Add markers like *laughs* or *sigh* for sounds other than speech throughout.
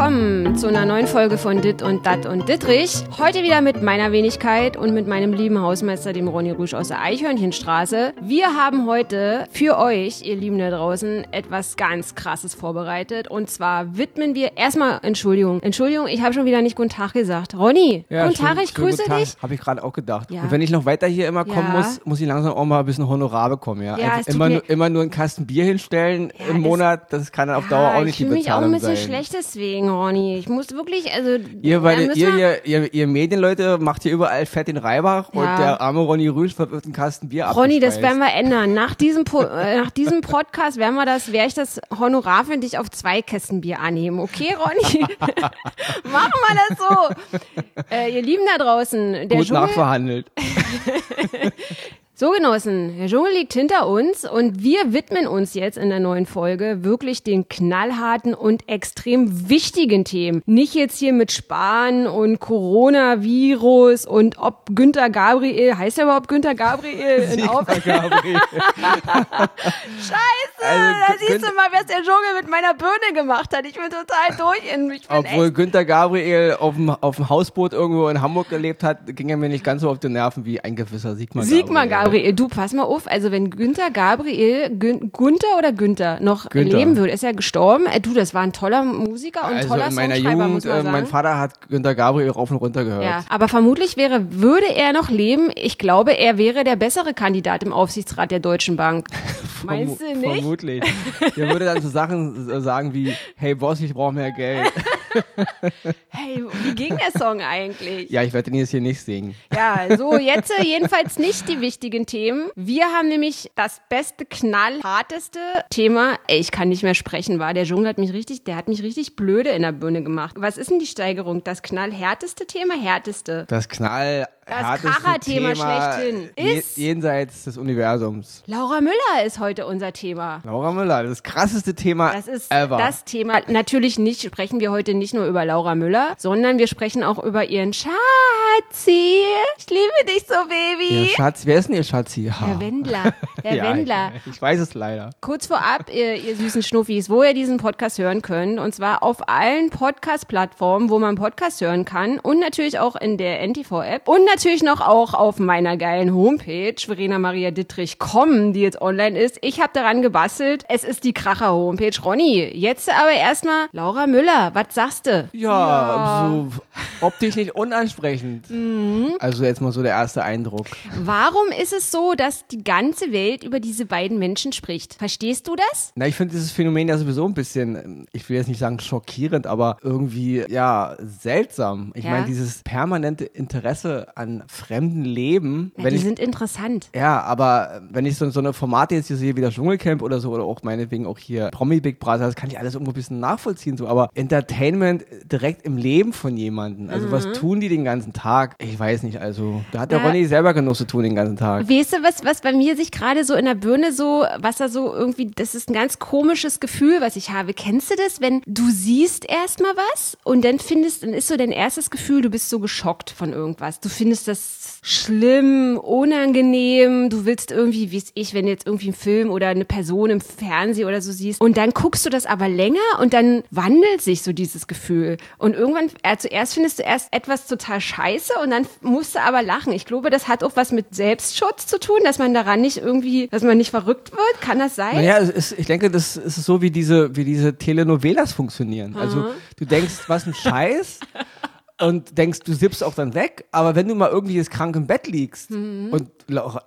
willkommen zu einer neuen Folge von Dit und Dat und Dittrich. Heute wieder mit meiner Wenigkeit und mit meinem lieben Hausmeister, dem Ronny Rusch aus der Eichhörnchenstraße. Wir haben heute für euch, ihr Lieben da draußen, etwas ganz Krasses vorbereitet. Und zwar widmen wir erstmal, Entschuldigung, Entschuldigung, ich habe schon wieder nicht Guten Tag gesagt. Ronny, Ja, guten Tag, schön- ich schönen grüße guten Tag. dich. Habe ich gerade auch gedacht. Ja. Und wenn ich noch weiter hier immer kommen Ja. muss, muss ich langsam auch mal ein bisschen Honorar bekommen. Ja, Ja, immer, nur, immer nur einen Kasten Bier hinstellen im Monat, das kann dann auf Dauer auch nicht ich die fühle mich auch ein Bezahlung bisschen sein. schlecht deswegen, Ronny. Ich muss wirklich, also. Ihr, weil, ihr, ihr, ihr, ihr Medienleute macht hier überall fett den Reibach Ja. und der arme Ronny Rüsch wird einen Kasten Bier Ronny, das werden wir ändern. Nach diesem, Po- äh, nach diesem Podcast werden wir das, werde ich das Honorar für dich auf zwei Kästen Bier anheben. Okay, Ronny? *laughs* Machen wir das so. Äh, ihr Lieben da draußen, der Gut Dschungel, nachverhandelt. *laughs* so Genossen, der Dschungel liegt hinter uns und wir widmen uns jetzt in der neuen Folge wirklich den knallharten und extrem wichtigen Themen. Nicht jetzt hier mit Spahn und Coronavirus und ob Günther Gabriel, heißt er überhaupt Günther Gabriel? in Auf Gabriel. *laughs* Scheiße, Also, da siehst du mal, was der Dschungel mit meiner Birne gemacht hat. Ich bin total durch. in- Ich bin Obwohl echt, Günther Gabriel auf dem, auf dem Hausboot irgendwo in Hamburg gelebt hat, ging er mir nicht ganz so auf die Nerven wie ein gewisser Sigmar Sigmar Gabriel. Gabriel, du pass mal auf, also wenn Günther Gabriel, Gün, Günther oder Günther noch Günther. leben würde, ist er gestorben. Äh, du, das war ein toller Musiker und Also toller in meiner Songschreiber, Jugend, muss man äh, sagen. mein Vater hat Günther Gabriel rauf und runter gehört. ja, aber vermutlich wäre, würde er noch leben, ich glaube, er wäre der bessere Kandidat im Aufsichtsrat der Deutschen Bank. *laughs* Meinst du nicht? Vermutlich. Der würde dann so Sachen äh, sagen wie, hey Boss, ich brauche mehr Geld. *laughs* *laughs* Hey, wie ging der Song eigentlich? ja, ich werde den jetzt hier nicht singen. Ja, so jetzt äh, jedenfalls nicht die wichtigen Themen. Wir haben nämlich das beste, knallharteste Thema. Ey, ich kann nicht mehr sprechen, war der Dschungel hat mich richtig, der hat mich richtig blöde in der Birne gemacht. Was ist denn die Steigerung? Das knallhärteste Thema, härteste. Das Knall. Das Kracherthema schlechthin ist- jenseits des Universums. Laura Müller ist heute unser Thema. Laura Müller, das krasseste Thema Das ist ever. das Thema. Natürlich nicht, sprechen wir heute nicht nur über Laura Müller, sondern wir sprechen auch über ihren Schatzi. Ich liebe dich so, Baby. Ihr Schatz, wer ist denn Ihr Schatzi? Ha. Der Wendler. *laughs* Der ja, Wendler. Ich, ich weiß es leider. Kurz vorab, ihr, ihr süßen Schnuffis, wo ihr diesen Podcast hören könnt. Und zwar auf allen Podcast-Plattformen, wo man Podcast hören kann. Und natürlich auch in der NTV-App. Und natürlich noch auch auf meiner geilen Homepage, Verena Maria Dittrich.com, die jetzt online ist. Ich habe daran gebastelt. Es ist die Kracher-Homepage. Ronny, jetzt aber erstmal Laura Müller. Was sagst du? Ja, so optisch nicht unansprechend. Mhm. Also jetzt mal so der erste Eindruck. Warum ist es so, dass die ganze Welt über diese beiden Menschen spricht? Verstehst du das? Na, ich finde dieses Phänomen ja sowieso ein bisschen, ich will jetzt nicht sagen schockierend, aber irgendwie, ja, seltsam. Ich Ja. meine, dieses permanente Interesse an fremden Leben, Ja, wenn die ich, sind interessant. ja, aber wenn ich so, so eine Formate jetzt hier sehe wie das Dschungelcamp oder so, oder auch meinetwegen auch hier Promi Big Brother, das kann ich alles irgendwo ein bisschen nachvollziehen, so, aber Entertainment direkt im Leben von jemandem, also was tun die den ganzen Tag? Ich weiß nicht, also, da hat der Mhm. Ja. Ronny selber genug zu tun den ganzen Tag. Weißt du, was, was bei mir sich gerade so in der Birne so, was da so irgendwie, das ist ein ganz komisches Gefühl, was ich habe. Kennst du das, wenn du siehst erstmal was und dann findest, dann ist so dein erstes Gefühl, du bist so geschockt von irgendwas. Du findest das schlimm, unangenehm, du willst irgendwie, wie es ich, wenn du jetzt irgendwie einen Film oder eine Person im Fernsehen oder so siehst und dann guckst du das aber länger und dann wandelt sich so dieses Gefühl. Und irgendwann, äh, zuerst findest du erst etwas total scheiße und dann musst du aber lachen. Ich glaube, das hat auch was mit Selbstschutz zu tun, dass man daran nicht irgendwie, dass man nicht verrückt wird. Kann das sein? Naja, ist, ich denke, das ist so, wie diese, wie diese Telenovelas funktionieren. Also du denkst, was ein Scheiß *laughs* und denkst, du sippst auch dann weg, aber wenn du mal irgendwie jetzt krank im Bett liegst und lau-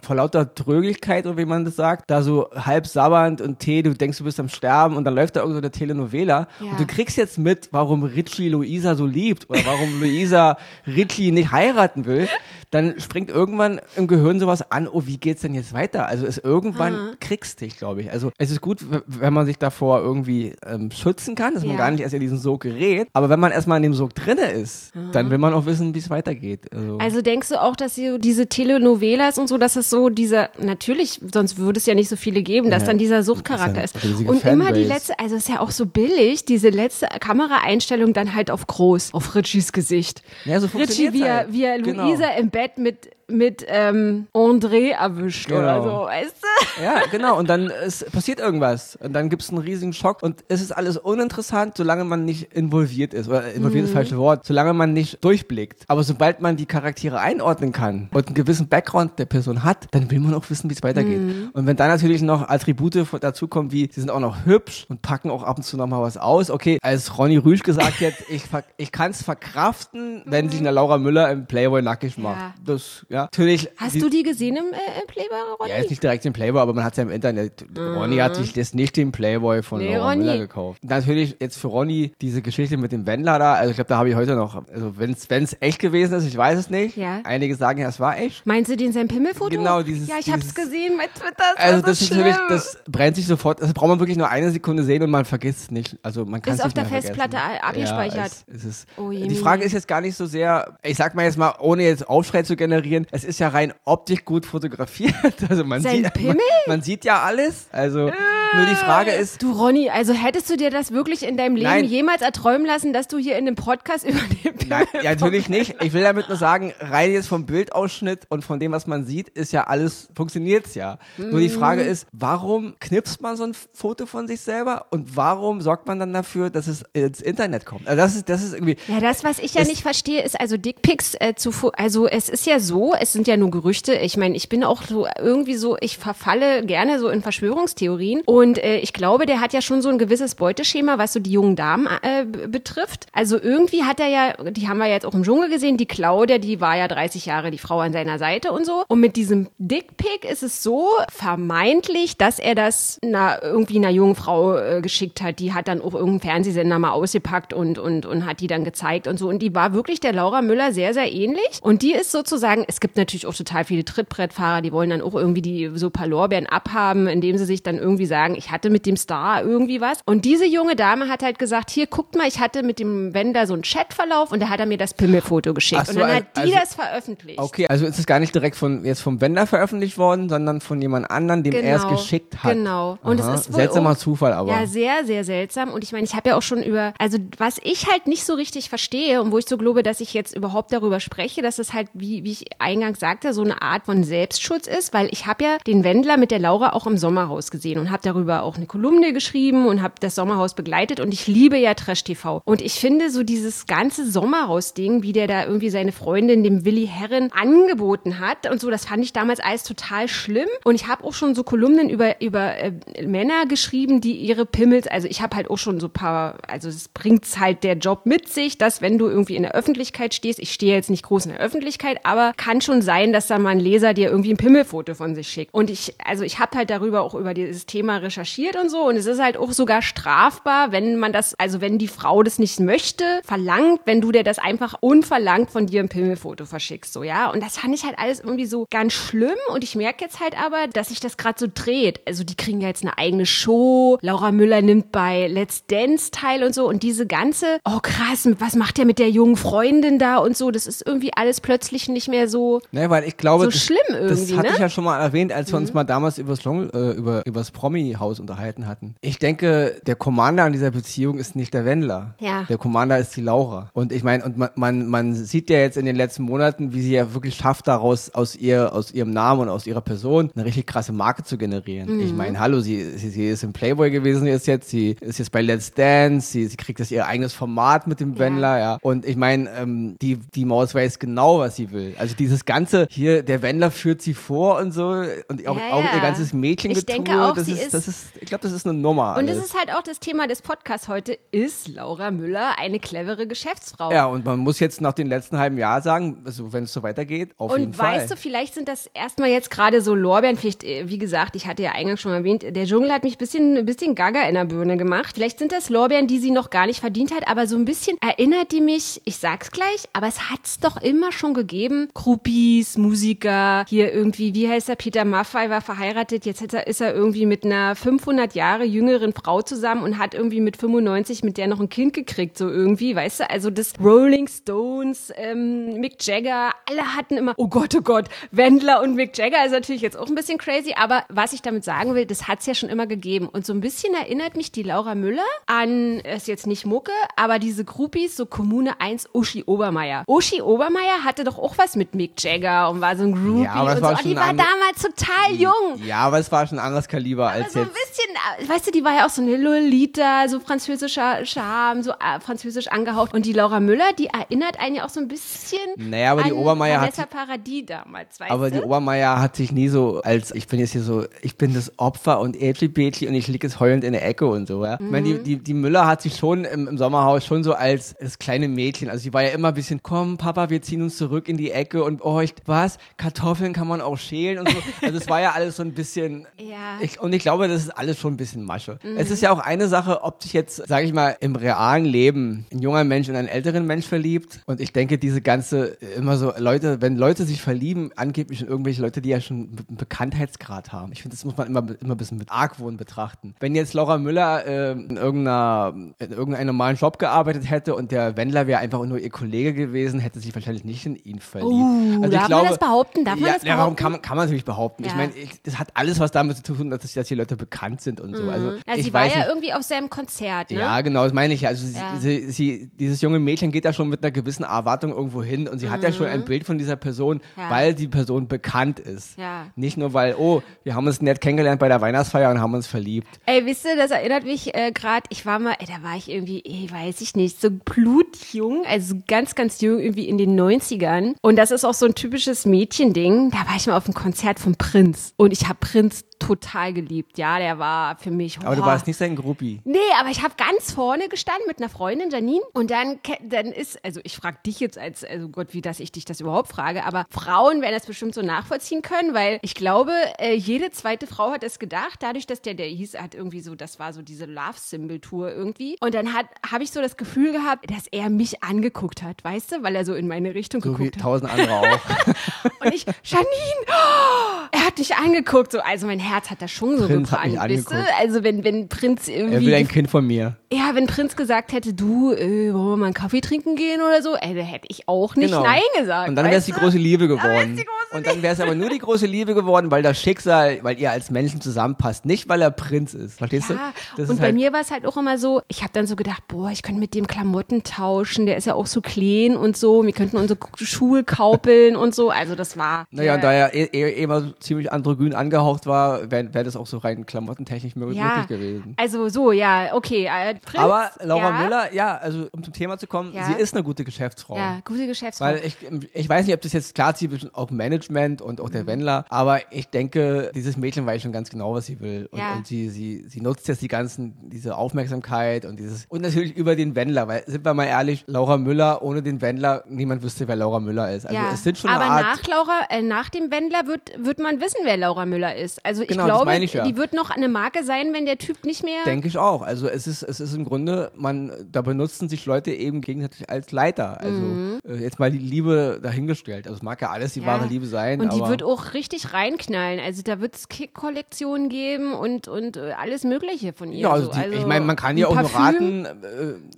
vor lauter Trögigkeit, oder wie man das sagt, da so halb sabbernd und Tee, du denkst, du bist am Sterben und dann läuft da irgend so eine Telenovela Ja. und du kriegst jetzt mit, warum Richie Luisa so liebt oder warum *laughs* Luisa Richie nicht heiraten will, dann springt irgendwann im Gehirn sowas an, oh, wie geht's denn jetzt weiter? Also es irgendwann kriegst dich, glaube ich. Also es ist gut, wenn man sich davor irgendwie ähm, schützen kann, dass man Ja. gar nicht erst in diesen Sog gerät. Aber wenn man erstmal in dem Sog drinne ist, dann will man auch wissen, wie es weitergeht. Also, Also denkst du auch, dass sie diese Telenovelas und so, dass es so dieser, natürlich, sonst würde es ja nicht so viele geben, dass Ja. dann dieser Suchtcharakter ist. ist Und immer die letzte, also ist ja auch so billig, diese letzte Kameraeinstellung dann halt auf groß, auf Richies Gesicht. Ja, so funktioniert's wie er, halt. wie er Genau. Luisa im Bett mit mit ähm, André erwischt Genau. oder so, weißt du? Ja, genau. Und dann es passiert irgendwas. Und dann gibt es einen riesigen Schock. Und es ist alles uninteressant, solange man nicht involviert ist. Oder involviert ist das falsche Wort. Solange man nicht durchblickt. Aber sobald man die Charaktere einordnen kann und einen gewissen Background der Person hat, dann will man auch wissen, wie es weitergeht. Und wenn dann natürlich noch Attribute dazukommen, wie sie sind auch noch hübsch und packen auch ab und zu noch mal was aus. Okay, als Ronny Rüsch gesagt hat, ich, ich kann es verkraften, wenn sich eine Laura Müller im Playboy nackig macht. Ja. Das, ja. Natürlich. Hast die- du die gesehen im, äh, im Playboy, Ronny? ja, ist nicht direkt den Playboy, aber man hat es ja im Internet. Ronny hat sich das nicht den Playboy von Mhm. Nee, Laura Ronny. Müller gekauft. Natürlich jetzt für Ronny diese Geschichte mit dem Wendler da, also ich glaube, da habe ich heute noch, also wenn es echt gewesen ist, ich weiß es nicht. Ja. Einige sagen ja, es war echt. Meinst du den sein Pimmelfoto? Genau, dieses- Ja, ich hab's dieses- gesehen bei Twitter. Das Also das ist natürlich, schlimm. das brennt sich sofort, das braucht man wirklich nur eine Sekunde sehen und man vergisst es nicht. Also man kann Ist es auf nicht der mehr Festplatte vergessen. abgespeichert. Ja, es, es ist, Oh je, die. Frage ist jetzt gar nicht so sehr, ich sag mal jetzt mal, ohne jetzt Aufschrei zu generieren, es ist ja rein optisch gut fotografiert. *laughs* Also man Sein sieht? Man, man sieht ja alles. Also nur die Frage ist, Du Ronny, also hättest du dir das wirklich in deinem Leben Nein. jemals erträumen lassen, dass du hier in einem Podcast *laughs* über den Pimmel Nein, ja, natürlich nicht. Ich will damit nur sagen, rein jetzt vom Bildausschnitt und von dem, was man sieht, ist ja alles, funktioniert's ja. Nur die Frage Mhm. ist, warum knipst man so ein Foto von sich selber und warum sorgt man dann dafür, dass es ins Internet kommt? Also das ist, das ist irgendwie, Ja, das, was ich ja nicht verstehe, ist also Dickpics äh, zu, also es ist ja so, es sind ja nur Gerüchte. Ich meine, ich bin auch so irgendwie so, ich verfalle gerne so in Verschwörungstheorien und äh, ich glaube, der hat ja schon so ein gewisses Beuteschema, was so die jungen Damen äh, betrifft. Also irgendwie hat er ja, die haben wir jetzt auch im Dschungel gesehen, die Claudia, die war ja 30 Jahre die Frau an seiner Seite und so. Und mit diesem Dickpic ist es so vermeintlich, dass er das na, irgendwie einer jungen Frau äh, geschickt hat. Die hat dann auch irgendeinen Fernsehsender mal ausgepackt und, und, und hat die dann gezeigt und so. Und die war wirklich der Laura Müller sehr, sehr ähnlich. Und die ist sozusagen, es gibt natürlich auch total viele Trittbrettfahrer, die wollen dann auch irgendwie die so paar Lorbeeren abhaben, indem sie sich dann irgendwie sagen, ich hatte mit dem Star irgendwie was. Und diese junge Dame hat halt gesagt, hier, guckt mal, ich hatte mit dem Wender so einen Chatverlauf und da hat er mir das Pimmelfoto geschickt. So, und dann al- hat die also- das veröffentlicht. okay, also ist es gar nicht direkt von, jetzt vom Wender veröffentlicht worden, sondern von jemand anderem, dem er es geschickt hat. Genau. Und Aha. es ist wohl Seltsamer auch- Zufall aber. Ja, sehr, sehr seltsam. Und ich meine, ich habe ja auch schon über, also was ich halt nicht so richtig verstehe und wo ich so glaube, dass ich jetzt überhaupt darüber spreche, dass es halt, wie, wie ich eingangs sagte, so eine Art von Selbstschutz ist, weil ich habe ja den Wendler mit der Laura auch im Sommerhaus gesehen und habe darüber auch eine Kolumne geschrieben und habe das Sommerhaus begleitet und ich liebe ja Trash TV. Und ich finde so dieses ganze Sommerhaus-Ding, wie der da irgendwie seine Freundin dem Willi Herren angeboten hat und so, das fand ich damals alles total schlimm. Und ich habe auch schon so Kolumnen über, über äh, Männer geschrieben, die ihre Pimmels, also ich habe halt auch schon so paar, also es bringt's halt der Job mit sich, dass wenn du irgendwie in der Öffentlichkeit stehst, ich stehe jetzt nicht groß in der Öffentlichkeit, aber kann schon sein, dass da mal ein Leser dir irgendwie ein Pimmelfoto von sich schickt. Und ich, also ich habe halt darüber auch über dieses Thema recherchiert und so und es ist halt auch sogar strafbar, wenn man das, also wenn die Frau das nicht möchte, verlangt, wenn du dir das einfach unverlangt von dir ein Pimmelfoto verschickst, so, ja. Und das fand ich halt alles irgendwie so ganz schlimm und ich merke jetzt halt aber, dass sich das gerade so dreht. Also die kriegen ja jetzt eine eigene Show, Laura Müller nimmt bei Let's Dance teil und so und diese ganze, oh krass, was macht der mit der jungen Freundin da und so, das ist irgendwie alles plötzlich nicht mehr so, Ne, weil ich glaube, So das, schlimm das irgendwie, hatte ne? ich ja schon mal erwähnt, als wir uns mal damals übers, Long, äh, über, übers Promi-Haus unterhalten hatten. Ich denke, der Commander an dieser Beziehung ist nicht der Wendler. Ja. Der Commander ist die Laura. Und ich meine, und man, man, man sieht ja jetzt in den letzten Monaten, wie sie ja wirklich schafft, daraus aus ihr, aus ihrem Namen und aus ihrer Person eine richtig krasse Marke zu generieren. Mhm. Ich meine, hallo, sie, sie, sie ist im Playboy gewesen jetzt jetzt, sie ist jetzt bei Let's Dance, sie, sie kriegt jetzt ihr eigenes Format mit dem Wendler, ja. Und ich meine, ähm, die, die Maus weiß genau, was sie will. Also dieses ganze, hier, der Wendler führt sie vor und so und auch, Ja, auch ja. ihr ganzes Mädchengetue, Ich denke auch, das, sie ist, ist- das ist, ich glaube, das ist eine Nummer. Und alles. es ist halt auch das Thema des Podcasts heute, ist Laura Müller eine clevere Geschäftsfrau? ja, und man muss jetzt nach dem letzten halben Jahr sagen, also wenn es so weitergeht, auf jeden Und Fall. weißt du, vielleicht sind das erstmal jetzt gerade so Lorbeeren, vielleicht, äh, wie gesagt, ich hatte ja eingangs schon erwähnt, der Dschungel hat mich ein bisschen, ein bisschen gaga in der Birne gemacht. Vielleicht sind das Lorbeeren, die sie noch gar nicht verdient hat, aber so ein bisschen erinnert die mich, ich sag's gleich, aber es hat's doch immer schon gegeben. Groupies, Musiker, hier irgendwie, wie heißt er, Peter Maffay war verheiratet, jetzt ist er irgendwie mit einer einer 500 Jahre jüngeren Frau zusammen und hat irgendwie mit 95 mit der noch ein Kind gekriegt, so irgendwie, weißt du? Also das Rolling Stones, ähm, Mick Jagger, alle hatten immer, oh Gott, oh Gott, Wendler und Mick Jagger ist natürlich jetzt auch ein bisschen crazy, aber was ich damit sagen will, das hat's ja schon immer gegeben. Und so ein bisschen erinnert mich die Laura Müller an, ist jetzt nicht Mucke, aber diese Groupies, so Kommune 1, Uschi Obermeier. Uschi Obermeier hatte doch auch was mit Mick Jagger und war so ein Groupie Ja, aber es und war so. Und die war damals total jung. Ja, aber es war schon ein anderes Kaliber Aber als so ein jetzt. bisschen, äh, weißt du, die war ja auch so eine Lolita, so französischer Charme, so äh, französisch angehaucht. Und die Laura Müller, die erinnert einen ja auch so ein bisschen Naja, aber die an Obermeier hat Vanessa Paradis damals, weißt Aber du? die Obermeier hat sich nie so als, ich bin jetzt hier so, ich bin das Opfer und Ätli-Bätli und ich liege jetzt heulend in der Ecke und so, ja. Ich meine, Mhm. die, die, die Müller hat sich schon im, im Sommerhaus schon so als das kleine Mädchen, also sie war ja immer ein bisschen, komm Papa, wir ziehen uns zurück in die Ecke und oh, ich, was, Kartoffeln kann man auch schälen und so. Also es war ja alles so ein bisschen, *laughs* Ja. ich, und ich glaube, das ist alles schon ein bisschen Masche. Mhm. Es ist ja auch eine Sache, ob sich jetzt, sage ich mal, im realen Leben ein junger Mensch in einen älteren Mensch verliebt. Und ich denke, diese ganze, immer so, Leute, wenn Leute sich verlieben, angeblich in irgendwelche Leute, die ja schon einen Bekanntheitsgrad haben. Ich finde, das muss man immer, immer ein bisschen mit Argwohn betrachten. Wenn jetzt Laura Müller äh, in, irgendeiner, in irgendeinem normalen Job gearbeitet hätte und der Wendler wäre einfach nur ihr Kollege gewesen, hätte sich wahrscheinlich nicht in ihn verliebt. Uh, darf man das behaupten? Darf man ja, das ja, warum behaupten? kann man, kann man natürlich behaupten. Ich Ja. meine, ich- das hat alles was damit zu tun, dass, dass die Leute bekannt sind und so. Also, Na, sie war ja nicht, irgendwie auf seinem Konzert, ne? ja, genau, das meine ich. Also sie, Ja. sie, sie, dieses junge Mädchen geht da schon mit einer gewissen Erwartung irgendwo hin und sie hat ja schon ein Bild von dieser Person, Mhm. Ja. weil die Person bekannt ist. Ja. Nicht nur weil, oh, wir haben uns nett kennengelernt bei der Weihnachtsfeier und haben uns verliebt. Ey, wisst ihr, das erinnert mich äh, gerade, ich war mal, ey, da war ich irgendwie, ey, weiß ich nicht, so blutjung, also ganz, ganz jung, irgendwie in den 90ern. Und das ist auch so ein typisches Mädchending. Da war ich mal auf einem Konzert von Prinz. Und ich habe Prinz total geliebt. Ja, der war für mich. Aber du boah. warst nicht sein Gruppi. Nee, aber ich habe ganz vorne gestanden mit einer Freundin, Janine. Und dann, dann ist, also ich frage dich jetzt als, also Gott, wie dass ich dich das überhaupt frage, aber Frauen werden das bestimmt so nachvollziehen können, weil ich glaube, äh, jede zweite Frau hat es gedacht, dadurch, dass der, der hieß, hat irgendwie so, das war so diese Love-Symbol-Tour irgendwie. Und dann hat, habe ich so das Gefühl gehabt, dass er mich angeguckt hat, weißt du, weil er so in meine Richtung So geguckt hat. tausend andere auch. *laughs* Und ich, Janine, oh, er hat dich angeguckt. So, also mein Herz hat da schon so Prinz gebrannt, weißt du? Also wenn, wenn Prinz irgendwie er will ein Kind von mir. ja, wenn Prinz gesagt hätte, du, äh, wollen wir mal einen Kaffee trinken gehen oder so, ey, da hätte ich auch nicht Genau. Nein gesagt. Und dann wäre es die große Liebe geworden. große Und dann wäre es aber nur die große Liebe geworden, weil das Schicksal, weil ihr als Menschen zusammenpasst, nicht weil er Prinz ist. Verstehst Ja, du? Das und bei halt- mir war es halt auch immer so, ich habe dann so gedacht, boah, ich könnte mit dem Klamotten tauschen, der ist ja auch so clean und so, wir könnten unsere Schuhe kaupeln und so, also das war. Naja, äh, und da er eh, eh immer ziemlich androgyn angehaucht war, wäre wär das auch so rein klamottentechnisch möglich, ja, gewesen. also so, ja, okay. Äh, Prinz, Aber Laura ja, Müller, ja, also um zum Thema zu kommen, Ja. sie ist eine gute Geschäftsfrau. Ja, gute Geschäftsfrau. Weil ich, ich weiß nicht, ob das jetzt klar zieht zwischen auch Management und auch Mhm. der Wendler, aber ich denke, dieses Mädchen weiß schon ganz genau, was sie will. Und, und sie, sie, sie nutzt jetzt die ganzen, diese Aufmerksamkeit und dieses, und natürlich über den Wendler, weil, sind wir mal ehrlich, Laura Müller, ohne den Wendler, niemand wüsste, wer Laura Müller ist. Also es sind schon aber eine Art, nach Laura, äh, nach dem Wendler wird, wird man wissen, wer Laura Müller ist. Also ich Genau, das glaube, ich ja. die wird noch eine Marke sein, wenn der Typ nicht mehr. Denke ich auch. Also es ist, es ist im Grunde, man, da benutzen sich Leute eben gegenseitig als Leiter. Also äh, jetzt mal die Liebe dahingestellt. Also es mag ja alles die Mhm. Ja. wahre Liebe sein, Und die wird auch richtig reinknallen. Also da wird es Kick-Kollektionen geben und, und äh, alles Mögliche von ihr. ja, also, so. die, also ich meine, man kann ja auch nur Parfüm. raten,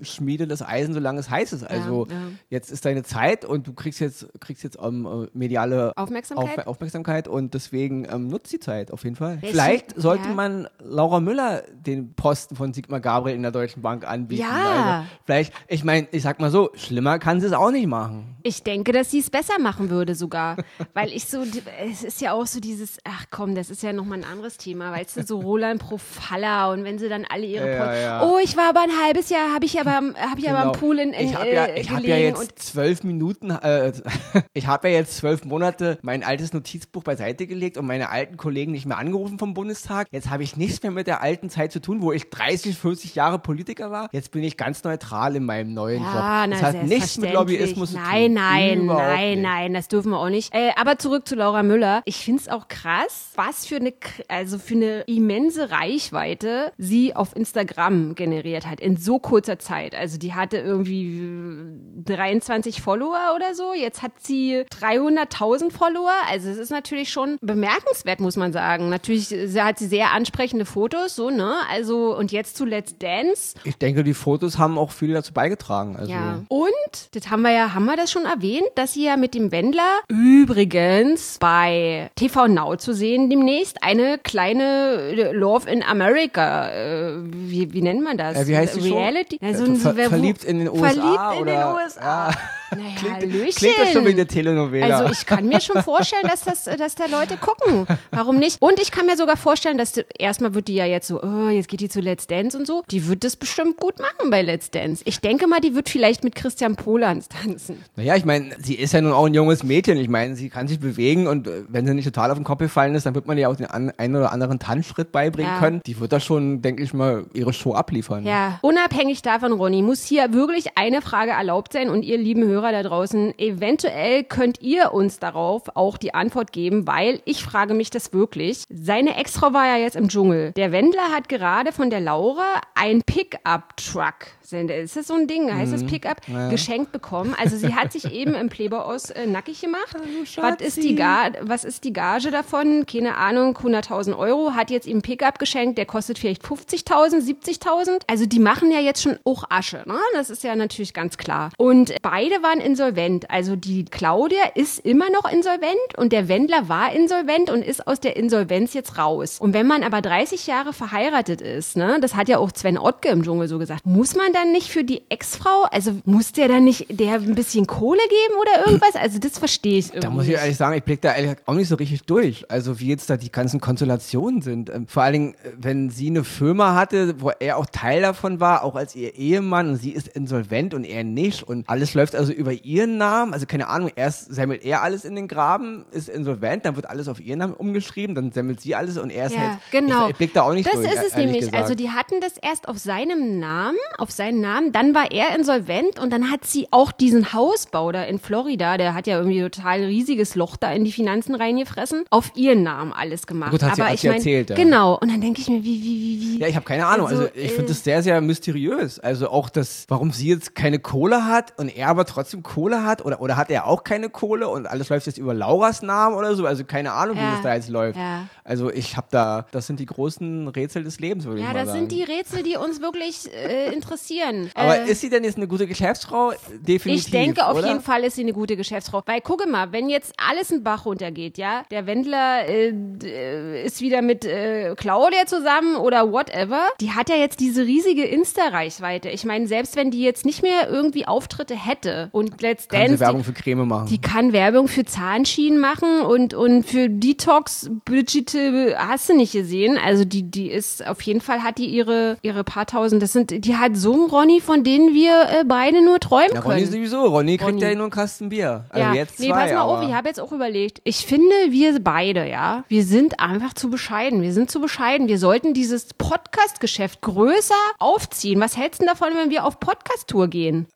äh, schmiede das Eisen, solange es heiß ist. Also ja. jetzt ist deine Zeit und du kriegst jetzt, kriegst jetzt ähm, äh, mediale Aufmerksamkeit? Auf, Aufmerksamkeit und deswegen ähm, nutzt die Zeit auf jeden Fall. Welche- Vielleicht sollte ja. man Laura Müller den Posten von Sigmar Gabriel in der Deutschen Bank anbieten. Ja. Also, vielleicht, ich meine, ich sag mal so, schlimmer kann sie es auch nicht machen. Ich denke, dass sie es besser machen würde sogar. *laughs* Weil ich so, es ist ja auch so dieses, ach komm, das ist ja nochmal ein anderes Thema, weißt du, so Roland Profalla und wenn sie dann alle ihre Ja, ja. Oh, ich war aber ein halbes Jahr, habe ich aber, habe ich aber am Genau. Pool in, in ich habe ja, äh, ich hab ja jetzt zwölf Minuten, äh, *laughs* ich habe ja jetzt zwölf Monate mein altes Notizbuch beiseite gelegt und meine alten Kollegen nicht mehr angerufen vom Bundestag. Jetzt habe ich nichts mehr mit der alten Zeit zu tun, wo ich 30, 40 Jahre Politiker war. Jetzt bin ich ganz neutral in meinem neuen Ja, Job. na, Das hat nichts mit. Lobbyismus zu tun. Nein, nein, Überhaupt nein, nein, das dürfen wir auch nicht. Äh, aber zurück zu Laura Müller. Ich finde es auch krass, was für eine, also für eine immense Reichweite sie auf Instagram generiert hat in so kurzer Zeit. Also die hatte irgendwie äh, 23 Follower oder so. Jetzt hat sie 300.000 Follower. Also es ist natürlich schon bemerkenswert, muss man sagen. Natürlich sie hat sie sehr ansprechende Fotos, so, ne? Also, und jetzt zu Let's Dance. Ich denke, die Fotos haben auch viel dazu beigetragen. Also. Ja. Und, das haben wir ja, haben wir das schon erwähnt, dass sie ja mit dem Wendler übrigens bei TV Now zu sehen demnächst eine kleine Love in America, äh, wie, wie nennt man das? Äh, wie heißt die Reality? Show? Also, Ver wer- verliebt in den USA Verliebt in oder? den USA. Naja, Hallöchen. Klingt das schon wie eine Telenovela. Also ich kann mir schon vorstellen, dass, das, dass da Leute gucken. Warum nicht? Und ich kann mir sogar vorstellen, dass die, erstmal wird die ja jetzt so, oh, jetzt geht die zu Let's Dance und so. Die wird das bestimmt gut machen bei Let's Dance. Ich denke mal, die wird vielleicht mit Christian Polans tanzen. Naja, ich meine, sie ist ja nun auch ein junges Mädchen. Ich meine, sie kann sich bewegen und äh, wenn sie nicht total auf den Kopf gefallen ist, dann wird man ihr auch den an, einen oder anderen Tanzschritt beibringen Ja. können. Die wird da schon, denke ich mal, ihre Show abliefern. Ja, unabhängig davon, Ronny, muss hier wirklich eine Frage erlaubt sein und ihr lieben Hörer da draußen, eventuell könnt ihr uns darauf auch die Antwort geben, weil ich frage mich das wirklich. Seine Ex-Frau war ja jetzt im Dschungel. Der Wendler hat gerade von der Laura ein Pickup-Truck. Ist das so ein Ding? Heißt das Pickup? Geschenkt bekommen. Also sie hat sich eben im Playboy aus äh, nackig gemacht. was, ist die Ga was ist die Gage davon? Keine Ahnung, 100.000 Euro. Hat jetzt ihm Pickup geschenkt, der kostet vielleicht 50.000, 70.000. Also die machen ja jetzt schon auch Asche. Ne? Das ist ja natürlich ganz klar. Und beide waren insolvent. Also die Claudia ist immer noch insolvent und der Wendler war insolvent und ist aus der Insolvenz jetzt raus. Und wenn man aber 30 Jahre verheiratet ist, ne, das hat ja auch Sven Ottke im Dschungel so gesagt, muss man dann nicht für die Ex-Frau, also muss der dann nicht der ein bisschen Kohle geben oder irgendwas? Also das verstehe ich irgendwie. Da muss ich ehrlich sagen, ich blick da ehrlich auch nicht so richtig durch. Also wie jetzt da die ganzen Konstellationen sind. Ähm, Vor allen Dingen, äh, wenn sie eine Firma hatte, wo er auch Teil davon war, auch als ihr Ehemann und sie ist insolvent und er nicht und alles läuft also über ihren Namen. Also keine Ahnung, erst sammelt er alles in den Graben, ist insolvent, dann wird alles auf ihren Namen umgeschrieben, dann sammelt sie alles und er ist Ja, halt. genau. Ich, ich blick da auch nicht das durch. ist es nämlich. Gesagt. Also die hatten das erst auf seinem Namen, auf seinen Namen, dann war er insolvent und dann hat sie auch diesen Hausbau da in Florida, der hat ja irgendwie total riesiges Loch da in die Finanzen reingefressen, auf ihren Namen alles gemacht. Gut, hat sie- Aber hat ich sie mein, erzählt, ja. Genau. Und dann denke ich mir, wie, wie, wie, wie. Ja, ich habe keine Ahnung. Also, Also, ich äh, finde das sehr, sehr mysteriös. Also auch das, warum sie jetzt keine Kohle hat und er aber trotzdem Kohle hat oder, oder hat er auch keine Kohle und alles läuft jetzt über Lauras Namen oder so. Also keine Ahnung, wie Ja, das da jetzt läuft. ja. Also ich habe da, das sind die großen Rätsel des Lebens, würde ich Ja, mal das sagen. sind die Rätsel, die uns wirklich äh, interessieren. *laughs* aber äh, ist sie denn jetzt eine gute Geschäftsfrau? Definitiv. Ich denke, auf oder? jeden Fall ist sie eine gute Geschäftsfrau. Weil gucke mal, wenn jetzt alles in Bach runtergeht, ja, der Wendler äh, äh, ist wieder mit äh, Claudia zusammen oder whatever, die hat ja jetzt diese riesige Insta-Reichweite. Ich meine, selbst wenn die jetzt nicht mehr irgendwie Auftritte hätte und Let's Kann Dance, sie Werbung die, für Creme machen. die kann Werbung für Zahnschienen machen und, und für Detox, Digital, hast du nicht gesehen. Also die, die ist, auf jeden Fall hat die ihre, ihre paar tausend, das sind, die hat so Ronny, von denen wir äh, beide nur träumen ja, können. Ronny sowieso. Ronny kriegt Ronny. ja nur einen Kasten Bier. Also ja, jetzt zwei, nee, pass mal auf, ich habe jetzt auch überlegt. Ich finde, wir beide, ja, wir sind einfach zu bescheiden. Wir sind zu bescheiden. Wir sollten dieses Podcast-Geschäft größer aufziehen. Was hältst du denn davon, wenn wir auf Podcast-Tour gehen?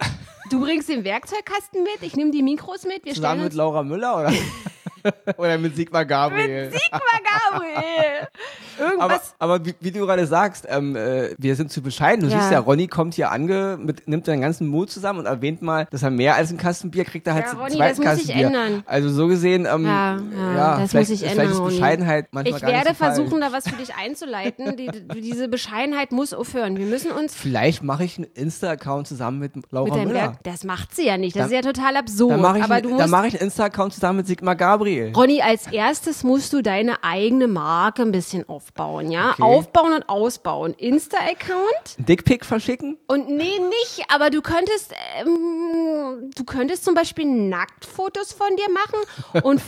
Du bringst den Werkzeugkasten mit, ich nehme die Mikros mit, wir zusammen stellen mit Laura Müller oder? *laughs* oder mit Sigmar Gabriel? Sigmar Gabriel. Aber, Irgendwas. aber wie, wie du gerade sagst, ähm, äh, wir sind zu bescheiden. Du Ja. siehst ja, Ronny kommt hier ange, mit, nimmt seinen ganzen Mut zusammen und erwähnt mal, dass er mehr als ein Kasten Bier kriegt, er halt Ja, Ronny, zweiten das muss Bier. ändern. Also so gesehen, ähm, Ja, ja, ja, das vielleicht, muss vielleicht ändern, ist. Bescheidenheit manchmal Ich gar nicht werde so versuchen, da was für dich einzuleiten. Die, die, diese Bescheidenheit muss aufhören. Wir müssen uns Vielleicht mache ich einen Insta-Account zusammen mit Laura mit Müller. Werk. Das macht sie ja nicht. Das Dann- ist ja total absurd. Dann mache ich, Aber dann mache ich einen Insta-Account zusammen mit Sigmar Gabriel. Ronny, als erstes musst du deine eigene Marke ein bisschen aufbauen, ja? Okay. Aufbauen und ausbauen. Insta-Account? Dickpick verschicken? Und nee, nicht, aber du könntest, ähm, du könntest zum Beispiel Nacktfotos von dir machen und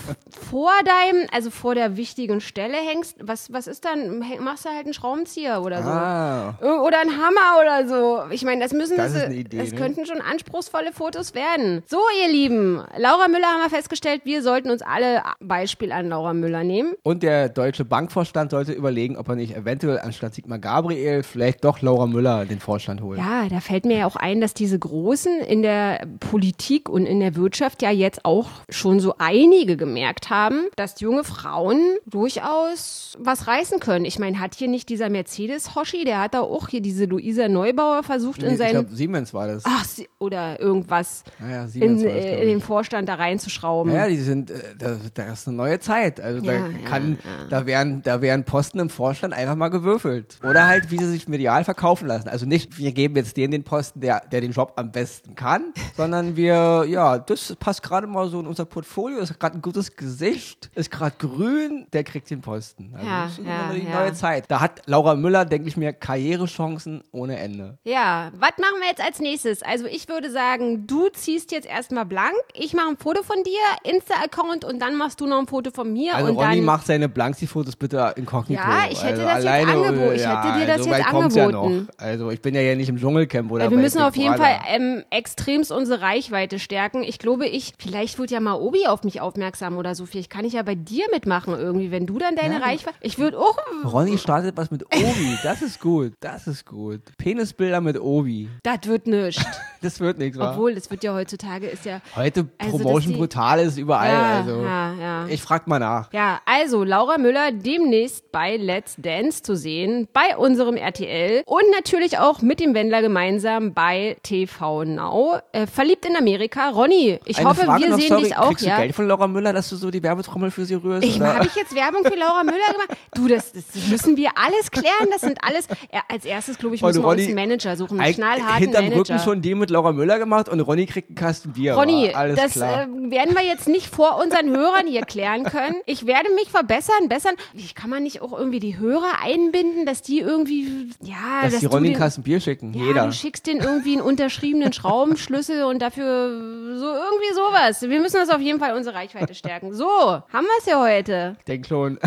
vor deinem, also vor der wichtigen Stelle hängst, was, was ist dann, machst du halt einen Schraubenzieher oder so. Ah. Oder ein Hammer oder so. Ich meine, das müssen Das eine Idee, das ne? könnten schon anspruchsvolle Fotos werden. So, ihr Lieben, Laura Müller haben wir festgestellt, wir sollten uns alle Beispiel an Laura Müller nehmen. Und der deutsche Bankvorstand sollte überlegen, überlegen, ob er nicht eventuell anstatt Sigmar Gabriel vielleicht doch Laura Müller den Vorstand holt. Ja, da fällt mir ja auch ein, dass diese Großen in der Politik und in der Wirtschaft ja jetzt auch schon so einige gemerkt haben, dass junge Frauen durchaus was reißen können. Ich meine, hat hier nicht dieser Mercedes-Hoshi, der hat da auch hier diese Luisa Neubauer versucht in ich seinen. glaube, Siemens war das. Ach, oder irgendwas Naja, in, Siemens war das, äh, in ich. den Vorstand da reinzuschrauben. Ja, die sind, äh, da, da ist eine neue Zeit. Also da Ja, kann, da werden, da werden Posten im Vorstand einfach mal gewürfelt. Oder halt, wie sie sich medial verkaufen lassen. Also nicht, wir geben jetzt den den Posten, der, der den Job am besten kann, sondern wir, ja, das passt gerade mal so in unser Portfolio, ist gerade ein gutes Gesicht, ist gerade grün, der kriegt den Posten. Also Ja, das ist ja, die ja. neue Zeit. Da hat Laura Müller, denke ich mir, Karrierechancen ohne Ende. Ja, was machen wir jetzt als nächstes? Also ich würde sagen, du ziehst jetzt erstmal blank, ich mache ein Foto von dir, Insta-Account und dann machst du noch ein Foto von mir Also und Ronny dann macht seine Blanksi-Fotos bitte inkognito. Ja, ich hätte also das jetzt alleine, angebo- ich ja, hätte dir das so jetzt weit kommt's Ja angeboten. noch. Also ich bin ja hier nicht im Dschungelcamp oder Ja, wir müssen auf jeden. Fall ähm, extremst unsere Reichweite stärken. Ich glaube, ich, vielleicht wird ja mal Obi auf mich aufmerksam oder so. Vielleicht kann ich ja bei dir mitmachen irgendwie, wenn du dann deine Ja. Reichweite. Ich würde auch. Ronny startet was mit Obi. Das ist gut. Das ist gut. Penisbilder mit Obi. Das wird nichts. *laughs* Das wird nichts? Obwohl, das wird ja heutzutage ist ja. Heute Also, Promotion die- brutal ist überall. Ja, also ja, ja. ich frag mal nach. Ja, also Laura Müller demnächst bei Let's Dance zu sehen, bei unserem RTL und natürlich auch mit dem Wendler gemeinsam bei TV Now. Äh, verliebt in Amerika. Ronny, ich Eine hoffe, Frage wir noch, sehen sorry, dich auch, Kriegst ja. du Geld von Laura Müller, dass du so die Werbetrommel für sie rührst? Ich habe ich jetzt Werbung für Laura Müller gemacht? Du, das, das müssen wir alles klären. Das sind alles. Ja, als erstes, glaube ich, Und müssen wir uns Ronny- einen Manager suchen, einen knallharten Hinterm Manager. Rücken schon die mit Laura Müller gemacht und Ronny kriegt einen Kasten Bier. Ronny? Alles das klar. äh, werden wir jetzt nicht vor unseren Hörern hier klären können. Ich werde mich verbessern, bessern. Wie kann man nicht auch irgendwie die Hörer einbinden, dass die irgendwie, ja, dass die du Ronny einen den, Kasten Bier schicken. ja, Jeder. du schickst den irgendwie einen unterschriebenen Schraubenschlüssel und dafür so irgendwie sowas. Wir müssen das auf jeden Fall unsere Reichweite stärken. So, haben wir es ja heute. Denk schon.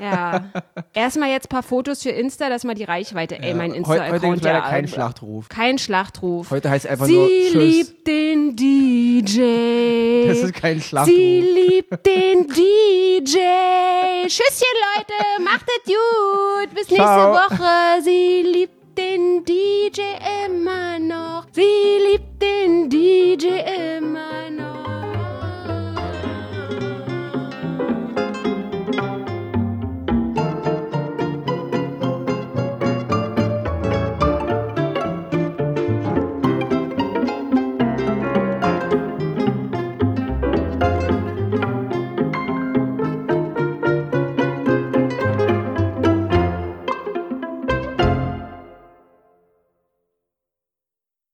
Ja. Erstmal jetzt ein paar Fotos für Insta, dass mal die Reichweite, ey, mein Heu- Heute Insta-Account es leider ja. keinen Schlachtruf. Kein Schlachtruf. Heute heißt einfach Sie nur Tschüss. liebt den DJ. Das ist kein Schlachtruf. Sie liebt den DJ. Tschüsschen, Leute. Macht es gut. Bis nächste Ciao. Woche. Sie liebt den DJ immer noch. Sie liebt den DJ immer